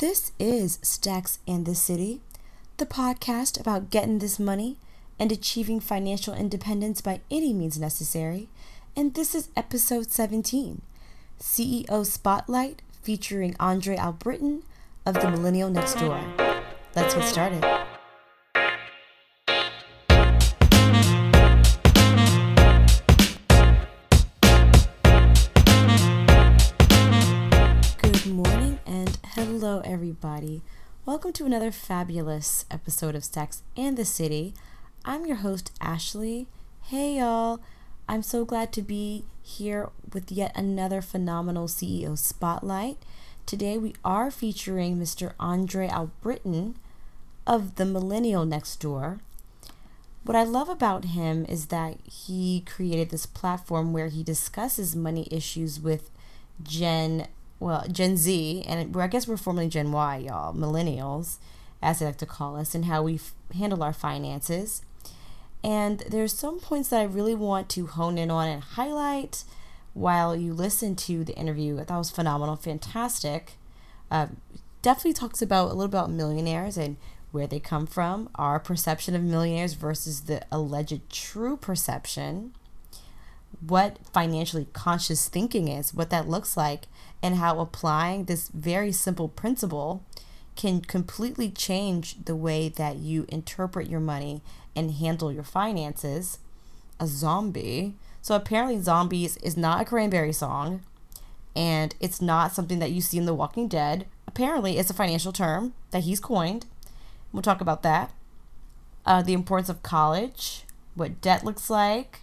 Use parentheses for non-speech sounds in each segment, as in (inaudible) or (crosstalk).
This is Stacks and the City, the podcast about getting this money and achieving financial independence by any means necessary. And this is episode 17 CEO Spotlight featuring Andre Albritton of the Millennial Next Door. Let's get started. Hello, everybody. Welcome to another fabulous episode of Stacks and the City. I'm your host, Ashley. Hey, y'all. I'm so glad to be here with yet another phenomenal CEO spotlight. Today, we are featuring Mr. Andre Albritton of the Millennial Next Door. What I love about him is that he created this platform where he discusses money issues with Gen well, Gen Z, and I guess we're formerly Gen Y, y'all, millennials, as they like to call us, and how we f- handle our finances. And there's some points that I really want to hone in on and highlight while you listen to the interview. Thought was phenomenal, fantastic. Uh, definitely talks about a little about millionaires and where they come from, our perception of millionaires versus the alleged true perception, what financially conscious thinking is, what that looks like, and how applying this very simple principle can completely change the way that you interpret your money and handle your finances. A zombie. So apparently, zombies is not a cranberry song, and it's not something that you see in The Walking Dead. Apparently, it's a financial term that he's coined. We'll talk about that. Uh, the importance of college, what debt looks like.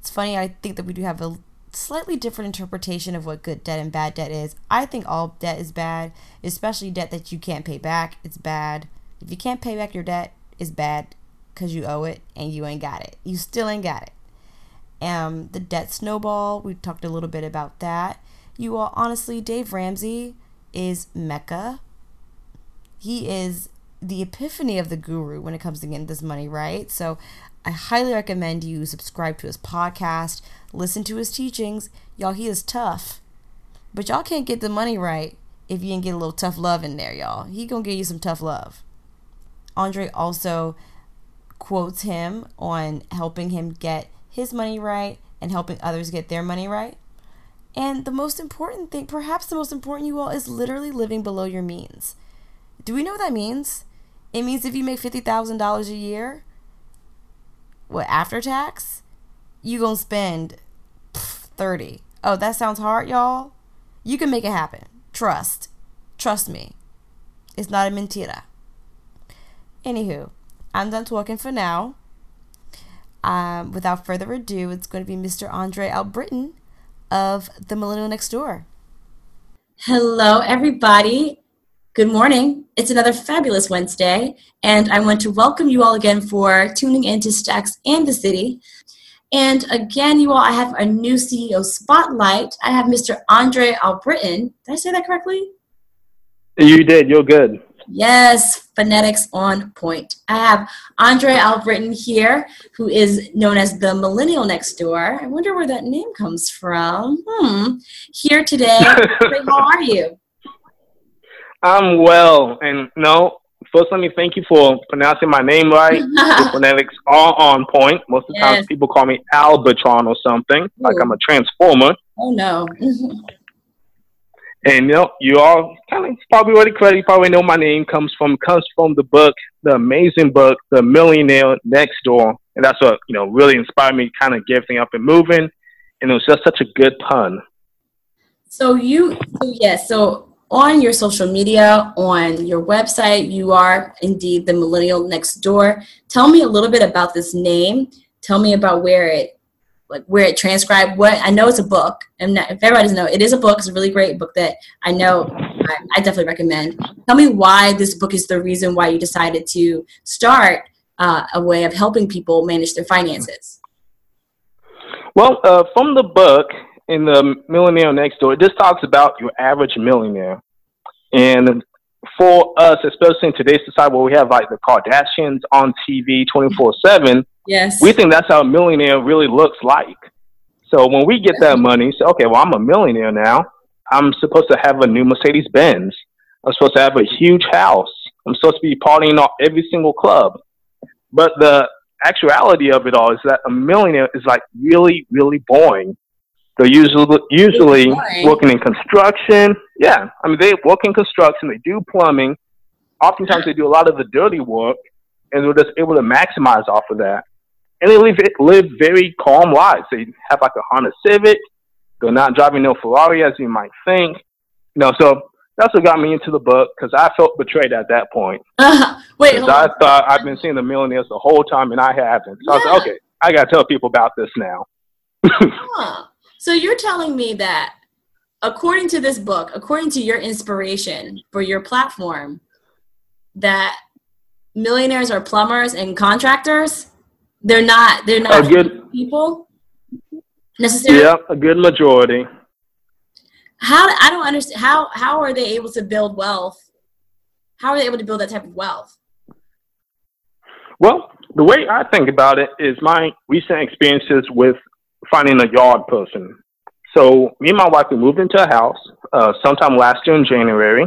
It's funny, I think that we do have a slightly different interpretation of what good debt and bad debt is. I think all debt is bad, especially debt that you can't pay back. It's bad. If you can't pay back your debt, it's bad because you owe it and you ain't got it. You still ain't got it. Um, the debt snowball, we talked a little bit about that. You all, honestly, Dave Ramsey is Mecca. He is the epiphany of the guru when it comes to getting this money right. So I highly recommend you subscribe to his podcast, listen to his teachings. Y'all, he is tough. But y'all can't get the money right if you didn't get a little tough love in there, y'all. He gonna give you some tough love. Andre also quotes him on helping him get his money right and helping others get their money right. And the most important thing, perhaps the most important you all, is literally living below your means. Do we know what that means? It means if you make $50,000 a year, what, after tax, you gonna spend 30. Oh, that sounds hard, y'all? You can make it happen. Trust. Trust me. It's not a mentira. Anywho, I'm done talking for now. Um, without further ado, it's going to be Mr. Andre Albritton of the Millennial Next Door. Hello, everybody. Good morning. It's another fabulous Wednesday, and I want to welcome you all again for tuning in to Stacks and the City. And again, you all, I have a new CEO spotlight. I have Mr. Andre Albritton. Did I say that correctly? You did. You're good. Yes, phonetics on point. I have Andre Albritton here, who is known as the Millennial Next Door. I wonder where that name comes from. Hmm. Here today. (laughs) How are you? I'm well, and no. First, let me thank you for pronouncing my name right. (laughs) the phonetics are on point. Most of the Yes. times, people call me Albatron or something, like I'm a transformer. Oh no. (laughs) And you know, you all kind of probably already. You probably know my name comes from comes from the book, the amazing book, The Millionaire Next Door, and that's what you know really inspired me kind of get everything up and moving. And it was just such a good pun. So you, so yes, so on your social media, on your website, you are indeed the millennial next door. Tell me a little bit about this name. Tell me about where it, like where it transcribed. What I know it's a book, and if everybody doesn't know, it is a book. It's a really great book that I know I, I definitely recommend. Tell me why this book is the reason why you decided to start uh, a way of helping people manage their finances. Well, uh, from the book in the Millionaire Next Door, this talks about your average millionaire, and for us, especially in today's society where we have like the Kardashians on TV twenty four seven, Yes. we think that's how a millionaire really looks like. So when we get that money, say, okay, well, I'm a millionaire now. I'm supposed to have a new Mercedes Benz. I'm supposed to have a huge house. I'm supposed to be partying at every single club. But the actuality of it all is that a millionaire is like really, really boring. They're usually usually working in construction. Yeah, I mean they work in construction. They do plumbing. Oftentimes they do a lot of the dirty work, and they're just able to maximize off of that. And they live live very calm lives. They have like a Honda Civic. They're not driving no Ferrari as you might think. You know, so that's what got me into the book because I felt betrayed at that point. Uh, (laughs) wait, I on. thought I've been seeing the millionaires the whole time and I haven't. So yeah. I was like, okay, I got to tell people about this now. (laughs) huh. So you're telling me that according to this book, according to your inspiration for your platform, that millionaires are plumbers and contractors? They're not. They're not a good people necessarily. Yeah, a good majority how I don't understand how how are they able to build wealth? How are they able to build that type of wealth? Well, the way I think about it is my recent experiences with finding a yard person. So me and my wife we moved into a house uh, sometime last year in January,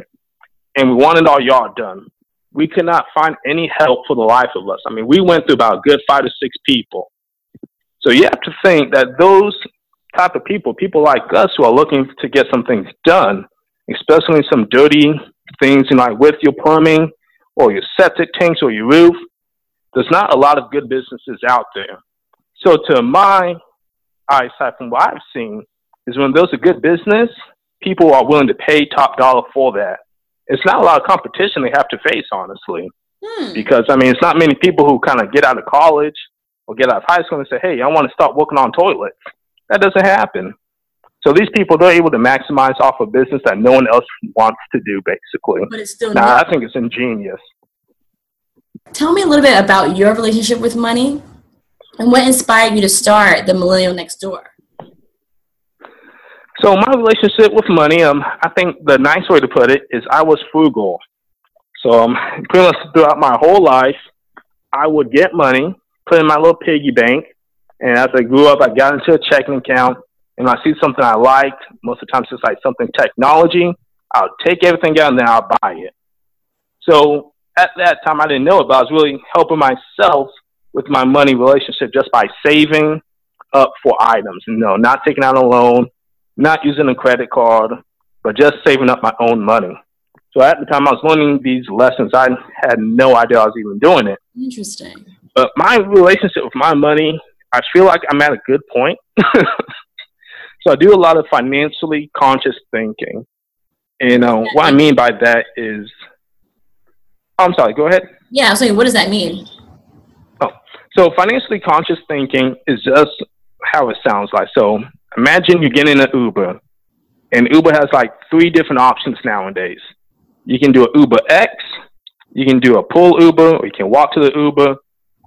and we wanted our yard done. We could not find any help for the life of us. I mean, we went through about a good five to six people. So you have to think that those type of people, people like us who are looking to get some things done, especially some dirty things, you know, like with your plumbing or your septic tanks or your roof. There's not a lot of good businesses out there. So, to my eyesight, from what I've seen, is when there's a good business, people are willing to pay top dollar for that. It's not a lot of competition they have to face, honestly. Hmm. Because, I mean, it's not many people who kind of get out of college or get out of high school and say, hey, I want to start working on toilets. That doesn't happen. So these people they're able to maximize off a business that no one else wants to do, basically. But it's still. Now, I think it's ingenious. Tell me a little bit about your relationship with money, and what inspired you to start the Millennial Next Door. So my relationship with money, um, I think the nice way to put it is I was frugal. So um, (laughs) pretty much throughout my whole life, I would get money, put in my little piggy bank, and as I grew up, I got into a checking account. And I see something I liked, most of the time it's like something technology, I'll take everything out and then I'll buy it. So at that time, I didn't know it, but I was really helping myself with my money relationship just by saving up for items. You know, not taking out a loan, not using a credit card, but just saving up my own money. So at the time I was learning these lessons, I had no idea I was even doing it. Interesting. But my relationship with my money I feel like I'm at a good point. (laughs) so I do a lot of financially conscious thinking. And uh, what I mean by that is, I'm sorry, go ahead. Yeah, I was saying, what does that mean? So financially conscious thinking is just how it sounds like. So imagine you're getting an Uber, and Uber has like three different options nowadays. You can do an Uber X, you can do a pull Uber, or you can walk to the Uber,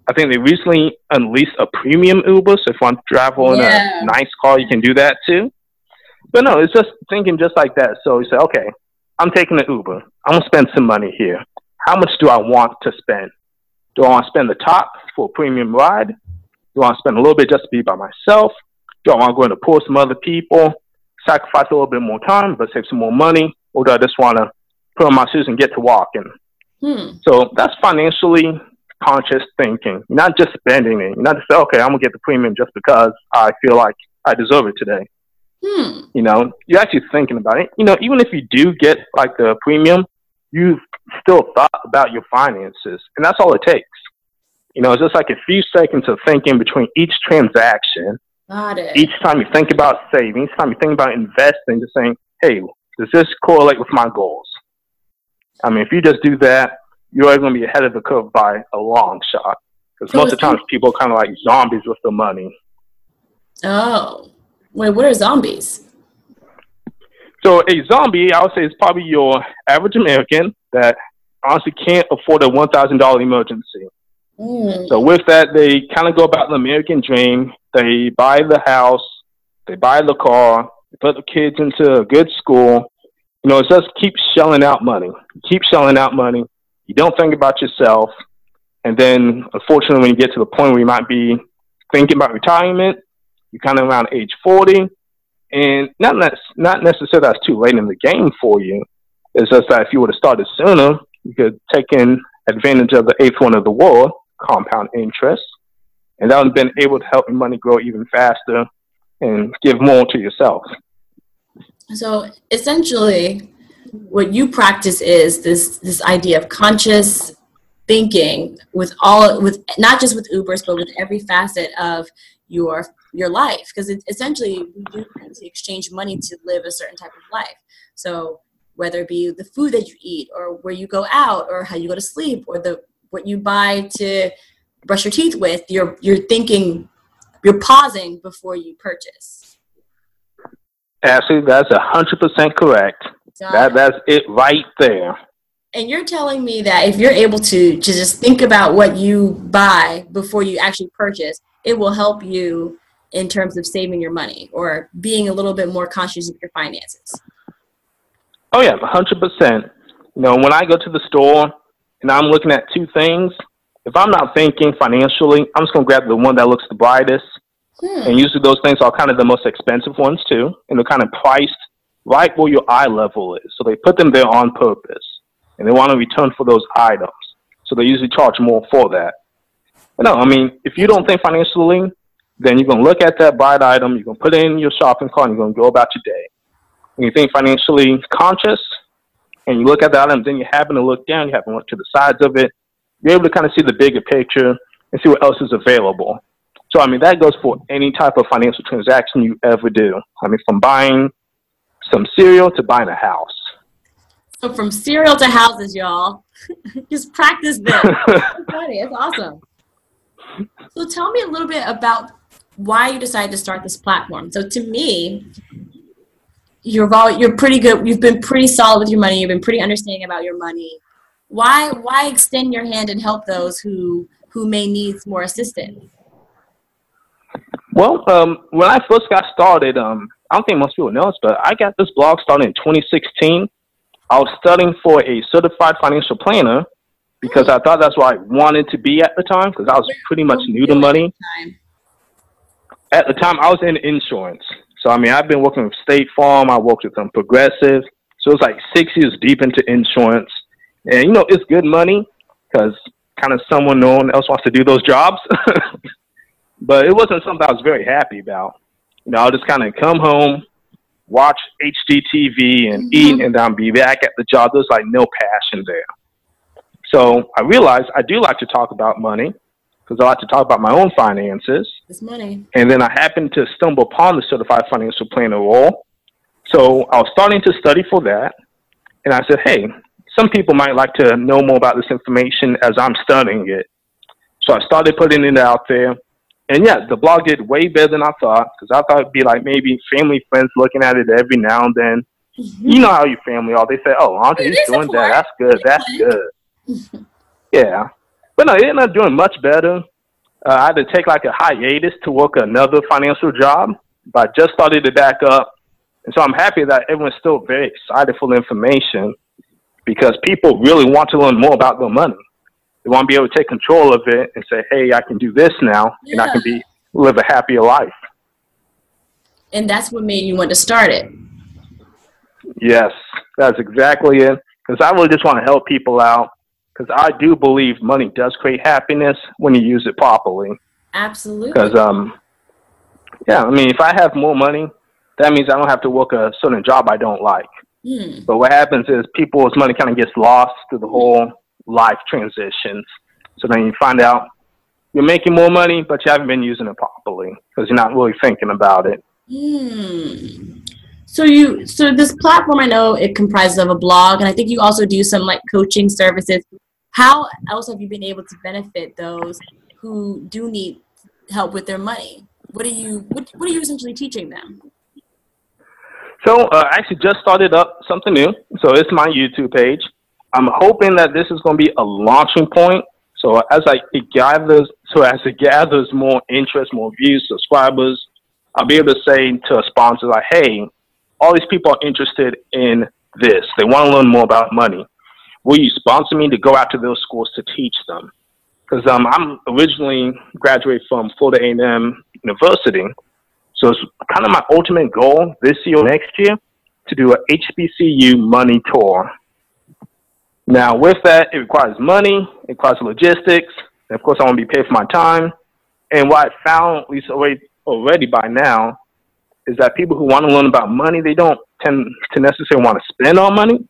I think they recently unleashed a premium Uber. So if you want to travel in yeah. a nice car, you can do that too. But no, it's just thinking just like that. So you say, okay, I'm taking an Uber. I'm gonna spend some money here. How much do I want to spend? Do I want to spend the top for a premium ride? Do I want to spend a little bit just to be by myself? Do I want to go in and pull some other people, sacrifice a little bit more time, but save some more money? Or do I just want to put on my shoes and get to walking? Hmm. So that's financially conscious thinking. You're not just spending it. You're not just say, okay, I'm gonna get the premium just because I feel like I deserve it today. Hmm. You know, you're actually thinking about it. You know, even if you do get like the premium, you've still thought about your finances, and that's all it takes. You know, it's just like a few seconds of thinking between each transaction. Got it. Each time you think about saving, each time you think about investing, just saying, "Hey, does this correlate with my goals?" I mean, if you just do that, you're always going to be ahead of the curve by a long shot. Because most of the times people are kind of like zombies with the money. Oh, wait, what are zombies? So a zombie, I would say, is probably your average American that honestly can't afford a one thousand dollar emergency. Mm. So with that, they kind of go about the American dream. They buy the house, they buy the car, they put the kids into a good school. You know, it's just keep shelling out money, keep shelling out money, you don't think about yourself. And then, unfortunately, when you get to the point where you might be thinking about retirement, you're kind of around age 40. And not, not necessarily that's too late in the game for you, It's just that if you would have started sooner, you could take in advantage of the eighth one of the world, compound interest, and that would have been able to help your money grow even faster and give more to yourself. So essentially, what you practice is this this idea of conscious thinking with all with not just with Ubers but with every facet of your your life because essentially we do exchange money to live a certain type of life. So whether it be the food that you eat or where you go out or how you go to sleep or the what you buy to brush your teeth with, you're you're thinking you're pausing before you purchase. Actually, that's a hundred percent correct. That that's it right there. And you're telling me that if you're able to, to just think about what you buy before you actually purchase, it will help you in terms of saving your money or being a little bit more conscious of your finances. Oh yeah, hundred percent. You know, when I go to the store and I'm looking at two things, if I'm not thinking financially, I'm just gonna grab the one that looks the brightest. Hmm. And usually those things are kind of the most expensive ones too, and they're kind of priced right where your eye level is. So they put them there on purpose, and they want to return for those items. So they usually charge more for that. But no, I mean, if you don't think financially, then you're gonna look at that bright item, you're gonna put it in your shopping cart, and you're gonna go about your day. When you think financially conscious, and you look at the items, then you happen to look down, you happen to look to the sides of it, you're able to kind of see the bigger picture and see what else is available. So, I mean, that goes for any type of financial transaction you ever do. I mean, from buying some cereal to buying a house. So, from cereal to houses, y'all. (laughs) Just practice this. (laughs) it's funny. It's awesome. So, tell me a little bit about why you decided to start this platform. So, to me, you're you're pretty good. You've been pretty solid with your money. You've been pretty understanding about your money. Why why extend your hand and help those who who may need more assistance? Well, um, when I first got started, um, I don't think most people know this, but I got this blog started in 2016. I was studying for a certified financial planner because I thought that's what I wanted to be at the time because I was pretty much new to money. At the time, I was in insurance. So, I mean, I've been working with State Farm, I worked with them Progressive. So, it was like six years deep into insurance. And, you know, it's good money because kind of someone no one else wants to do those jobs. (laughs) but it wasn't something I was very happy about. You know, I'll just kind of come home, watch HGTV and mm-hmm. eat, and then be back at the job. There's like no passion there. So I realized I do like to talk about money because I like to talk about my own finances. This money. And then I happened to stumble upon the certified financial planner role. So I was starting to study for that. And I said, hey, some people might like to know more about this information as I'm studying it. So I started putting it out there and yeah, the blog did way better than I thought because I thought it'd be like maybe family friends looking at it every now and then. Mm-hmm. (laughs) You know how your family are. They say, "Oh, you doing that? That's good. That's good." (laughs) yeah, but no, it ended up doing much better. Uh, I had to take like a hiatus to work another financial job, but I just started it back up, and so I'm happy that everyone's still very excited for the information because people really want to learn more about their money. They want to be able to take control of it and say, "Hey, I can do this now, yeah. and I can be live a happier life." And that's what made you want to start it. Yes, that's exactly it. Because I really just want to help people out. Because I do believe money does create happiness when you use it properly. Absolutely. Because um, yeah, I mean, if I have more money, that means I don't have to work a certain job I don't like. Hmm. But what happens is people's money kind of gets lost through the whole life transitions. So then you find out you're making more money, but you haven't been using it properly because you're not really thinking about it. Hmm. So you, so this platform, I know it comprises of a blog, and I think you also do some like coaching services. How else have you been able to benefit those who do need help with their money? What are you, what, what are you essentially teaching them? So uh, I actually just started up something new. So it's my YouTube page. I'm hoping that this is going to be a launching point. So as I it gathers, so as it gathers more interest, more views, subscribers, I'll be able to say to a sponsor like, "Hey, all these people are interested in this. They want to learn more about money. Will you sponsor me to go out to those schools to teach them?" Because um, I'm originally graduated from Florida A&M University, so it's kind of my ultimate goal this year, next year, to do a HBCU money tour Now, with that, it requires money, it requires logistics, and of course, I want to be paid for my time. And what I found, at least already, already by now, is that people who want to learn about money, they don't tend to necessarily want to spend all money.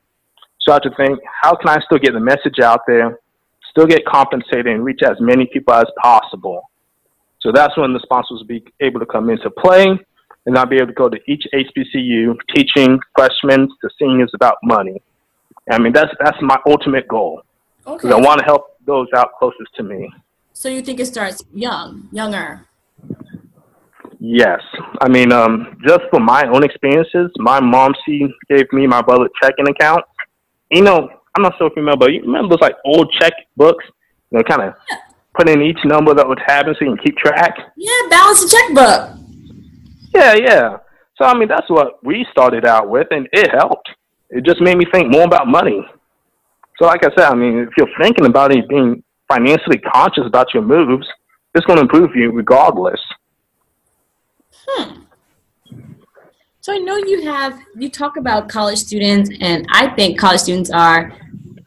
Have to think, how can I still get the message out there, still get compensated, and reach as many people as possible? So that's when the sponsors will be able to come into play, and I'll be able to go to each HBCU teaching freshmen to seniors about money. I mean, that's that's my ultimate goal because Okay. I want to help those out closest to me. So you think it starts young, younger? Yes. I mean, um, just from my own experiences, my mom, she gave me my brother checking account. You know, I'm not sure if you remember, you remember those like old checkbooks? You know, kind of put in each number that would happen so you can keep track. Yeah, balance the checkbook. Yeah, yeah. So, I mean, that's what we started out with, and it helped. It just made me think more about money. So, like I said, I mean, if you're thinking about it, being financially conscious about your moves, it's going to improve you regardless. Hmm. So I know you have you talk about college students, and I think college students are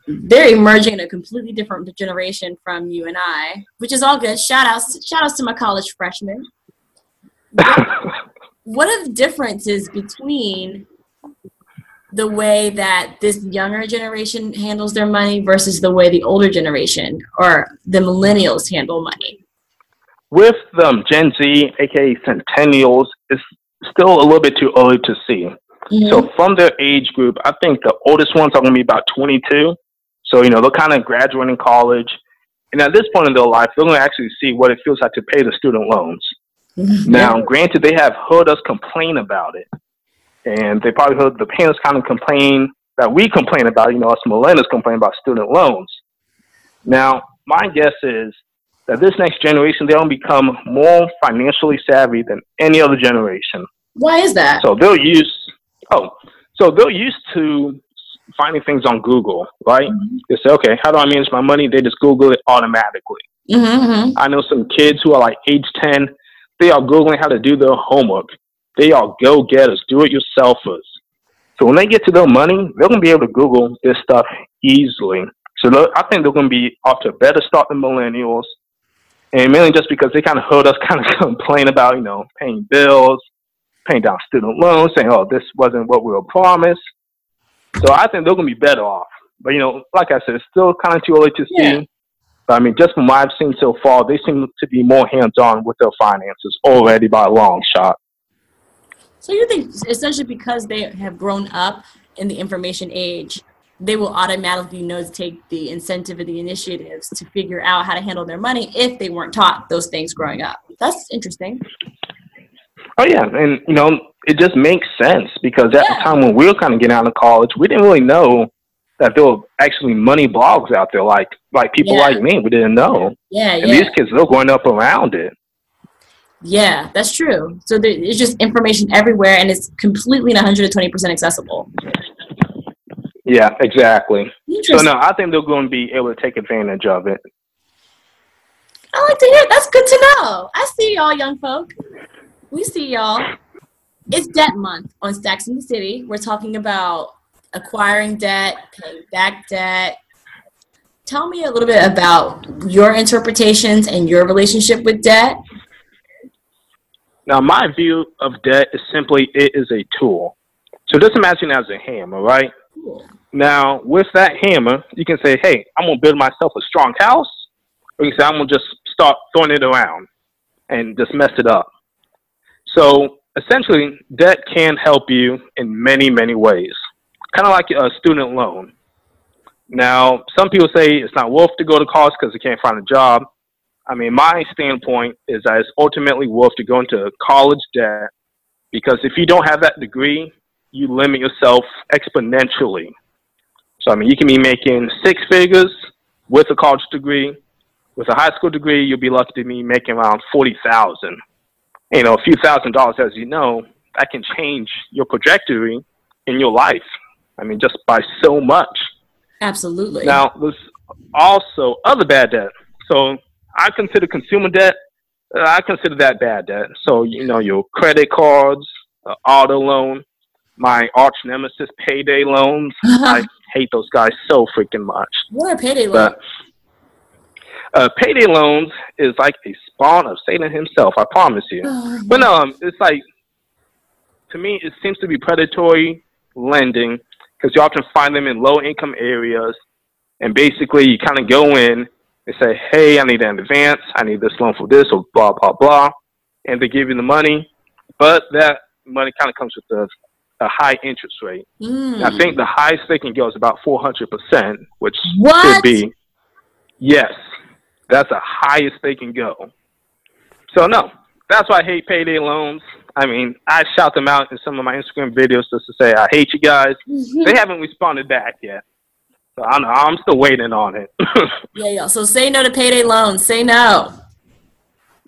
they're emerging in a completely different generation from you and I, which is all good. Shout outs, shout outs to my college freshmen. (laughs) What are the differences between the way that this younger generation handles their money versus the way the older generation or the millennials handle money? with um, Gen Z, aka Centennials, it's still a little bit too early to see. Mhm. So from their age group, I think the oldest ones are going to be about 22. So you know they're kind of graduating college, and at this point in their life, they're going to actually see what it feels like to pay the student loans. Now, granted, they have heard us complain about it, and they probably heard the parents kind of complain that we complain about. You know, us millennials complain about student loans. Now, my guess is that this next generation they'll become more financially savvy than any other generation. Why is that? So they'll use oh, so they're used to finding things on Google, right? They say, okay, how do I manage my money? They just Google it automatically. Mm-hmm. I know some kids who are like age 10, they are Googling how to do their homework. They are go getters, do it yourselfers. So when they get to their money, they're going to be able to Google this stuff easily. So I think they're going to be off to a better start than millennials. And mainly just because they kind of heard us (laughs) kind of complain about, you know, paying bills, paying down student loans, saying, oh, this wasn't what we were promised. So I think they're going to be better off. But, you know, like I said, it's still kind of too early to see. Yeah. But I mean, just from what I've seen so far, they seem to be more hands-on with their finances already by a long shot. So you think essentially because they have grown up in the information age, they will automatically know to take the incentive and the initiatives to figure out how to handle their money if they weren't taught those things growing up. That's interesting. Oh yeah, and you know, it just makes sense because at Yeah. the time when we were kind of getting out of college, we didn't really know that there were actually money blogs out there, like like people Yeah. like me. We didn't know, Yeah, and yeah, these kids they're growing up around it. yeah. That's true. So there, it's just information everywhere, and it's completely and 120 percent accessible. Yeah, exactly. So no, I think they're going to be able to take advantage of it. I like to hear. That's good to know. I see y'all, young folk. We see y'all. It's debt month on Stacks and the City. We're talking about acquiring debt, paying back debt. Tell me a little bit about your interpretations and your relationship with debt. Now, my view of debt is simply it is a tool. So just imagine it as a hammer, right? Cool. Now, with that hammer, you can say, hey, I'm going to build myself a strong house. Or you can say, I'm going to just start throwing it around and just mess it up. So essentially, debt can help you in many, many ways, kind of like a student loan. Now, some people say it's not worth to go to college because they can't find a job. I mean, my standpoint is that it's ultimately worth to go into college debt because if you don't have that degree, you limit yourself exponentially. So I mean, you can be making six figures with a college degree. With a high school degree, you'll be lucky to be making around forty thousand. You know, a few thousand dollars, as you know, that can change your trajectory in your life. I mean, just by so much. Absolutely. Now, there's also other bad debt. So I consider consumer debt. Uh, I consider that bad debt. So you know, your credit cards, uh, auto loan. My arch nemesis, payday loans. (laughs) I hate those guys so freaking much. What are payday loans? But uh, payday loans is like a spawn of Satan himself. I promise you. Oh, But no, um, it's like to me, it seems to be predatory lending because you often find them in low income areas, and basically you kind of go in and say, "Hey, I need an advance. I need this loan for this," or blah blah blah, and they give you the money, but that money kind of comes with a, a high interest rate. Mm. I think the highest they can go is about four hundred percent, which What? should be yes, that's the highest they can go. So no, that's why I hate payday loans. I mean, I shout them out in some of my Instagram videos just to say I hate you guys. Mhm. They haven't responded back yet, so I'm I'm still waiting on it. (laughs) Yeah, yeah. So say no to payday loans. Say no.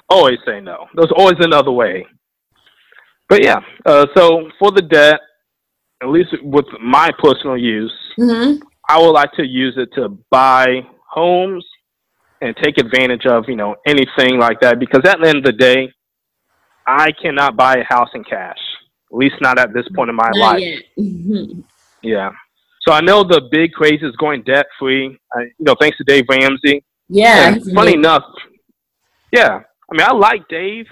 always say no. There's always another way. But yeah, uh, so for the debt, at least with my personal use, hmm I would like to use it to buy homes and take advantage of, you know, anything like that. Because at the end of the day, I cannot buy a house in cash. At least not at this point in my Not life. Mhm. Yeah. So I know the big craze is going debt free. You know, thanks to Dave Ramsey. Yeah. And funny enough, yeah. I mean, I like Dave,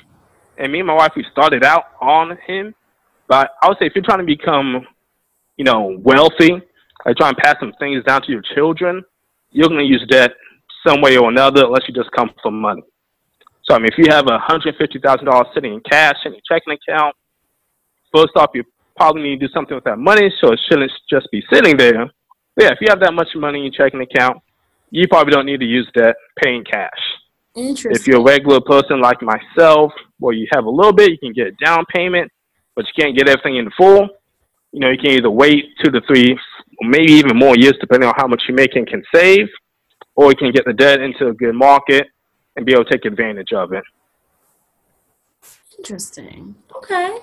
and me and my wife we started out on him. But I would say if you're trying to become, you know, wealthy, like trying to pass some things down to your children, you're going to use debt some way or another, unless you just come for money. So I mean, if you have hundred fifty thousand dollars sitting in cash in your checking account, first off, you probably need to do something with that money, so it shouldn't just be sitting there. But yeah, if you have that much money in your checking account, you probably don't need to use that paying cash. Interesting. If you're a regular person like myself, where you have a little bit, you can get a down payment, but you can't get everything in full. You know, you can either wait two to three, or maybe even more years, depending on how much you make and can save, or you can get the debt into a good market and be able to take advantage of it. Interesting. Okay.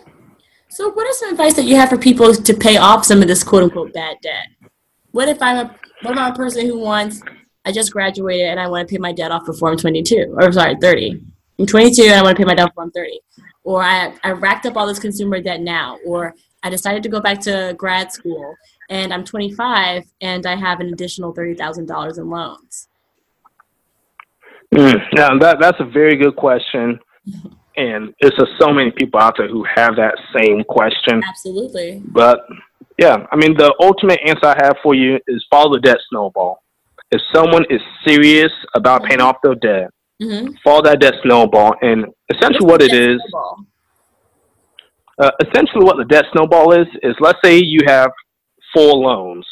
So, what is some advice that you have for people to pay off some of this quote unquote bad debt? What if I'm a what about a person who wants I just graduated and I want to pay my debt off before I'm 22 or sorry 30. I'm 22 and I want to pay my debt before I'm 30. Or I I racked up all this consumer debt now. Or I decided to go back to grad school and I'm 25 and I have an additional thirty thousand dollars in loans. Mm, now that that's a very good question, (laughs) and it's just so many people out there who have that same question. Absolutely. But yeah, I mean, the ultimate answer I have for you is follow the debt snowball. If someone is serious about paying off their debt, Mm-hmm. follow that debt snowball. And essentially, what it is, uh, essentially what the debt snowball is, is let's say you have four loans,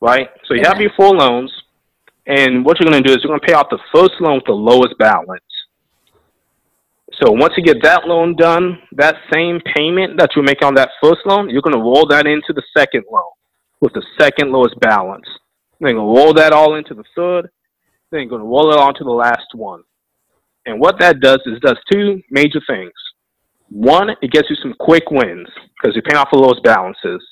right? So you have your four loans, and what you're going to do is you're going to pay off the first loan with the lowest balance. So once you get that loan done, that same payment that you make on that first loan, you're going to roll that into the second loan with the second lowest balance. Then you're going to roll that all into the third. Then you're going to roll it on to the last one. And what that does is does two major things. One, it gets you some quick wins because you're paying off the lowest balances.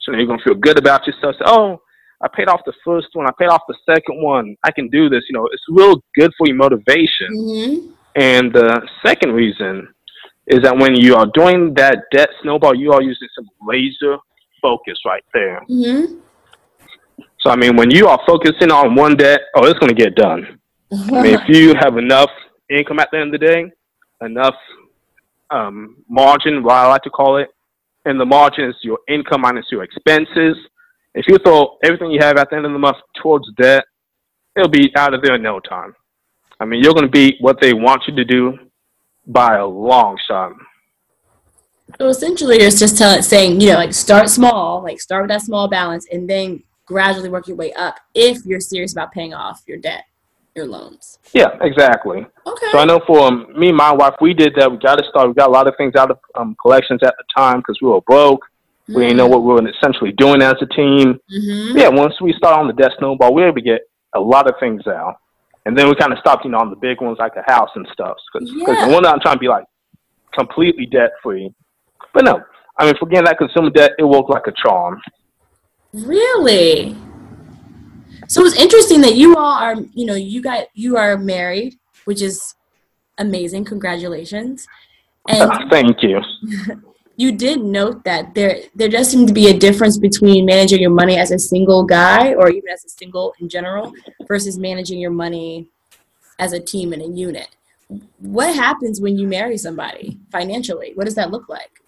So now you're going to feel good about yourself. Say, oh, I paid off the first one. I paid off the second one. I can do this. You know, it's real good for your motivation. Mm-hmm. And the second reason is that when you are doing that debt snowball, you are using some laser focus right there. Mm-hmm. So, I mean, when you are focusing on one debt, oh, it's going to get done. I mean, if you have enough income at the end of the day, enough um, margin, what I like to call it, and the margin is your income minus your expenses. If you throw everything you have at the end of the month towards debt, it'll be out of there in no time. I mean, you're going to be what they want you to do by a long shot. So essentially, it's just saying, you know, like start small, like start with that small balance, and then gradually work your way up if you're serious about paying off your debt, your loans. Yeah, exactly. Okay. So I know for um, me and my wife, we did that. We got to start. We got a lot of things out of um, collections at the time because we were broke. We didn't know what we were essentially doing as a team. Mm-hmm. Yeah, once we start on the debt snowball, we were able to get a lot of things out. And then we kind of stopped, you know, on the big ones like a house and stuff. Because Yeah. the one I'm trying to be like completely debt free. But no, I mean, forgetting that consumer debt, it worked like a charm. Really? So it's interesting that you all are, you know, you got you are married, which is amazing. Congratulations. And (laughs) Thank you. (laughs) you did note that there there does seem to be a difference between managing your money as a single guy or even as a single in general versus managing your money as a team and a unit. What happens when you marry somebody financially? What does that look like?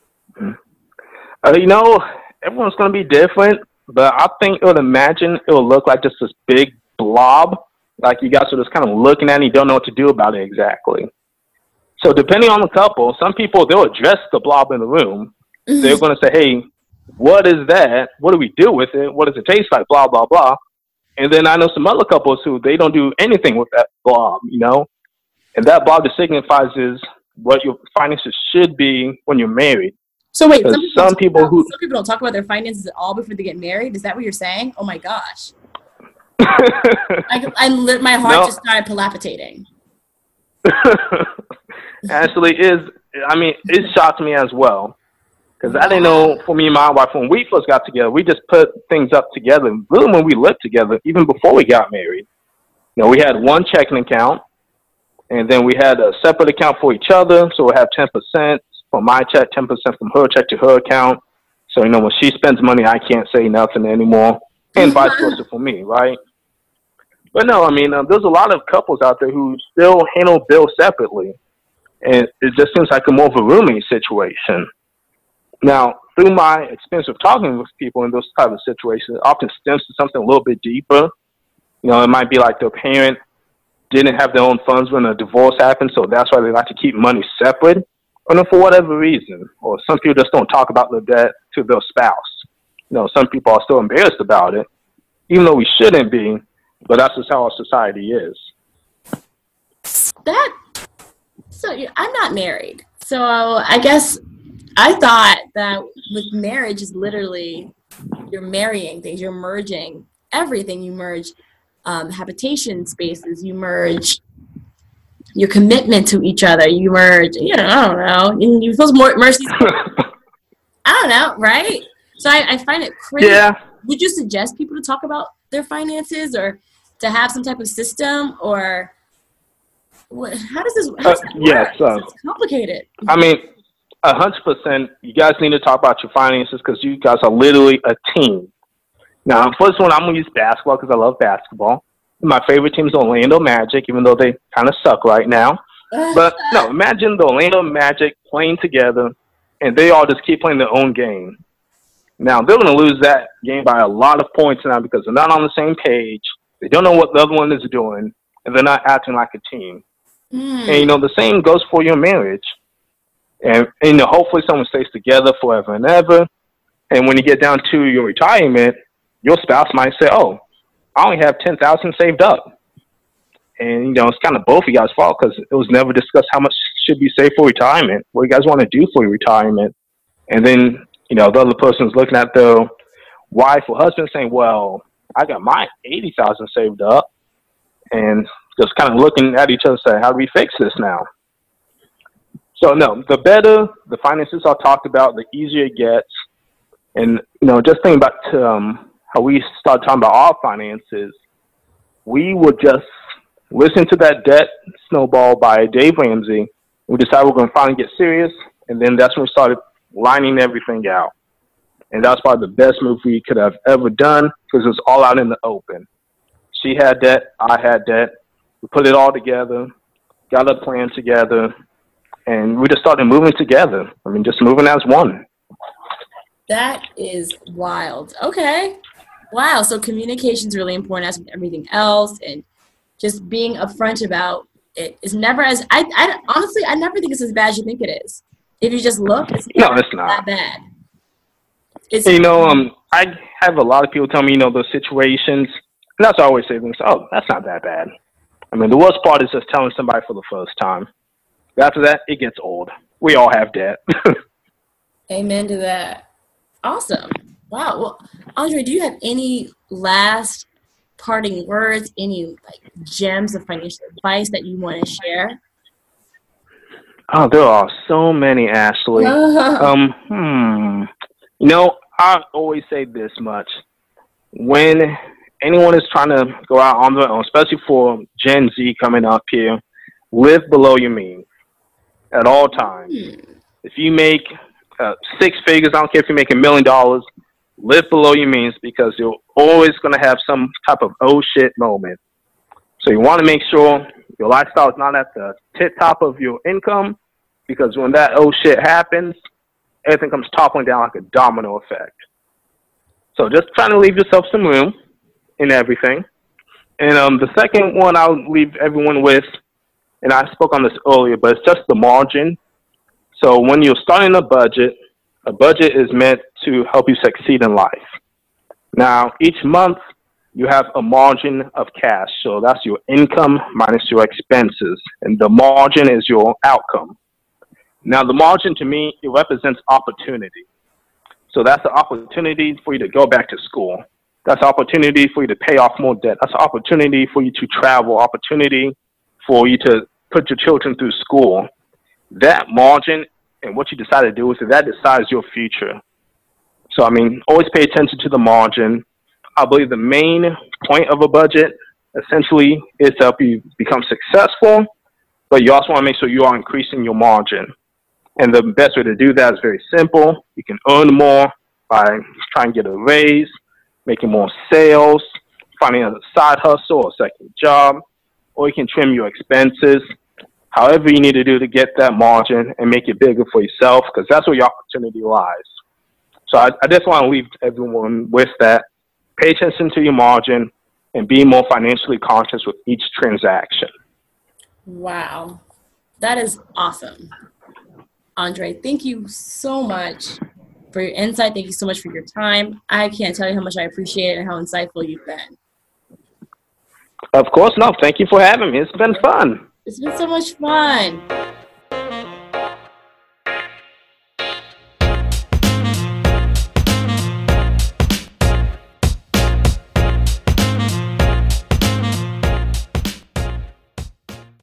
Uh, you know, everyone's going to be different, but I think it would imagine it would look like just this big blob, like you guys are just kind of looking at it and you don't know what to do about it exactly. So depending on the couple, some people they'll address the blob in the room. Mm-hmm. They're going to say, "Hey, what is that? What do we do with it? What does it taste like?" Blah blah blah. And then I know some other couples who they don't do anything with that blob, you know. And that blob just signifies is what your finances should be when you're married. So wait, some people, some people about, who some people don't talk about their finances at all before they get married. Is that what you're saying? Oh my gosh! (laughs) I, I lit, my heart no. just started palpitating. (laughs) Actually, is I mean, it (laughs) shocked me as well because I didn't know. For me and my wife, when we first got together, we just put things up together. Really, when we lived together, even before we got married, you know, we had one checking account, and then we had a separate account for each other. So we have ten percent from my check, ten percent from her check to her account. So you know, when she spends money, I can't say nothing anymore, and vice versa for me, right? But no, I mean, uh, there's a lot of couples out there who still handle bills separately and it just seems like a more of a roommate situation. Now, through my experience of talking with people in those type of situations, it often stems to something a little bit deeper. You know, it might be like their parent didn't have their own funds when a divorce happened, so that's why they like to keep money separate, or for whatever reason. Or some people just don't talk about their debt to their spouse. You know, some people are still embarrassed about it, even though we shouldn't be, but that's just how our society is. That so I'm not married. So I guess I thought that with marriage is literally you're marrying things, you're merging everything. You merge um, habitation spaces, you merge your commitment to each other, you merge, you know, I don't know, you feel more mercy. (laughs) I don't know, right? So I, I find it crazy. Yeah. Would you suggest people to talk about their finances or to have some type of system or what, how does this? How does uh, yes, uh, it's complicated. I mean, a hundred percent. You guys need to talk about your finances because you guys are literally a team. Now, first one, I'm gonna use basketball because I love basketball. My favorite team is Orlando Magic, even though they kind of suck right now. (laughs) but no, imagine the Orlando Magic playing together, and they all just keep playing their own game. Now they're going to lose that game by a lot of points now because they're not on the same page. They don't know what the other one is doing, and they're not acting like a team. Mm. And you know, the same goes for your marriage. And, and you know, hopefully someone stays together forever and ever. And when you get down to your retirement, your spouse might say, "Oh, I only have ten thousand saved up," and you know, it's kind of both of guys' fault because it was never discussed how much should be saved for retirement. What you guys want to do for your retirement, and then you know, the other person's looking at their wife or husband saying, "Well, I got my eighty thousand saved up," and just kind of looking at each other, saying, "How do we fix this now?" So no, the better the finances are talked about, the easier it gets. And you know, just think about um, how we started talking about our finances. We would just listen to that debt snowball by Dave Ramsey. We decided we're going to finally get serious, and then that's when we started lining everything out. And that's probably the best move we could have ever done because it was all out in the open. She had debt, I had debt, we put it all together, got a plan together, and we just started moving together. I mean, just moving as one. That is wild. Okay. Wow. So communication is really important as with everything else, and just being upfront about it is never as I, I honestly I never think it's as bad as you think it is. If you just look, it's no, it's not that bad. It's you know, um, I have a lot of people tell me, you know, those situations, and that's I always say them. Oh, that's not that bad. I mean, the worst part is just telling somebody for the first time. After that, it gets old. We all have debt. (laughs) Amen to that. Awesome. Wow. Well, Andre, do you have any last parting words, any like gems of financial advice that you want to share? Oh, there are so many, Ashley. (laughs) um, hmm. You know, I always say this much. When anyone is trying to go out on their own, especially for Gen Z coming up here, live below your means at all times. Hmm. If you make uh, six figures. I don't care if you're making a million dollars. Live below your means because you're always going to have some type of oh shit moment. So you want to make sure your lifestyle is not at the tip top of your income because when that oh shit happens, everything comes toppling down like a domino effect. So just trying to leave yourself some room in everything. And um, the second one I'll leave everyone with, and I spoke on this earlier, but it's just the margin. So when you're starting a budget, a budget is meant to help you succeed in life. Now, each month you have a margin of cash. So that's your income minus your expenses. And the margin is your outcome. Now, the margin to me, it represents opportunity. So that's the opportunity for you to go back to school. That's opportunity for you to pay off more debt. That's opportunity for you to travel, opportunity for you to put your children through school. That margin and what you decide to do with it, that decides your future. So, I mean, always pay attention to the margin. I believe the main point of a budget essentially is to help you become successful, but you also want to make sure you are increasing your margin. And the best way to do that is very simple. You can earn more by trying to get a raise, making more sales, finding a side hustle or second job, or you can trim your expenses. However, you need to do to get that margin and make it bigger for yourself, because that's where your opportunity lies. So I, I just want to leave everyone with that. Pay attention to your margin and be more financially conscious with each transaction. Wow, that is awesome. Andre, thank you so much for your insight. Thank you so much for your time. I can't tell you how much I appreciate it and how insightful you've been. Of course, no. Thank you for having me. It's been fun. It's been so much fun.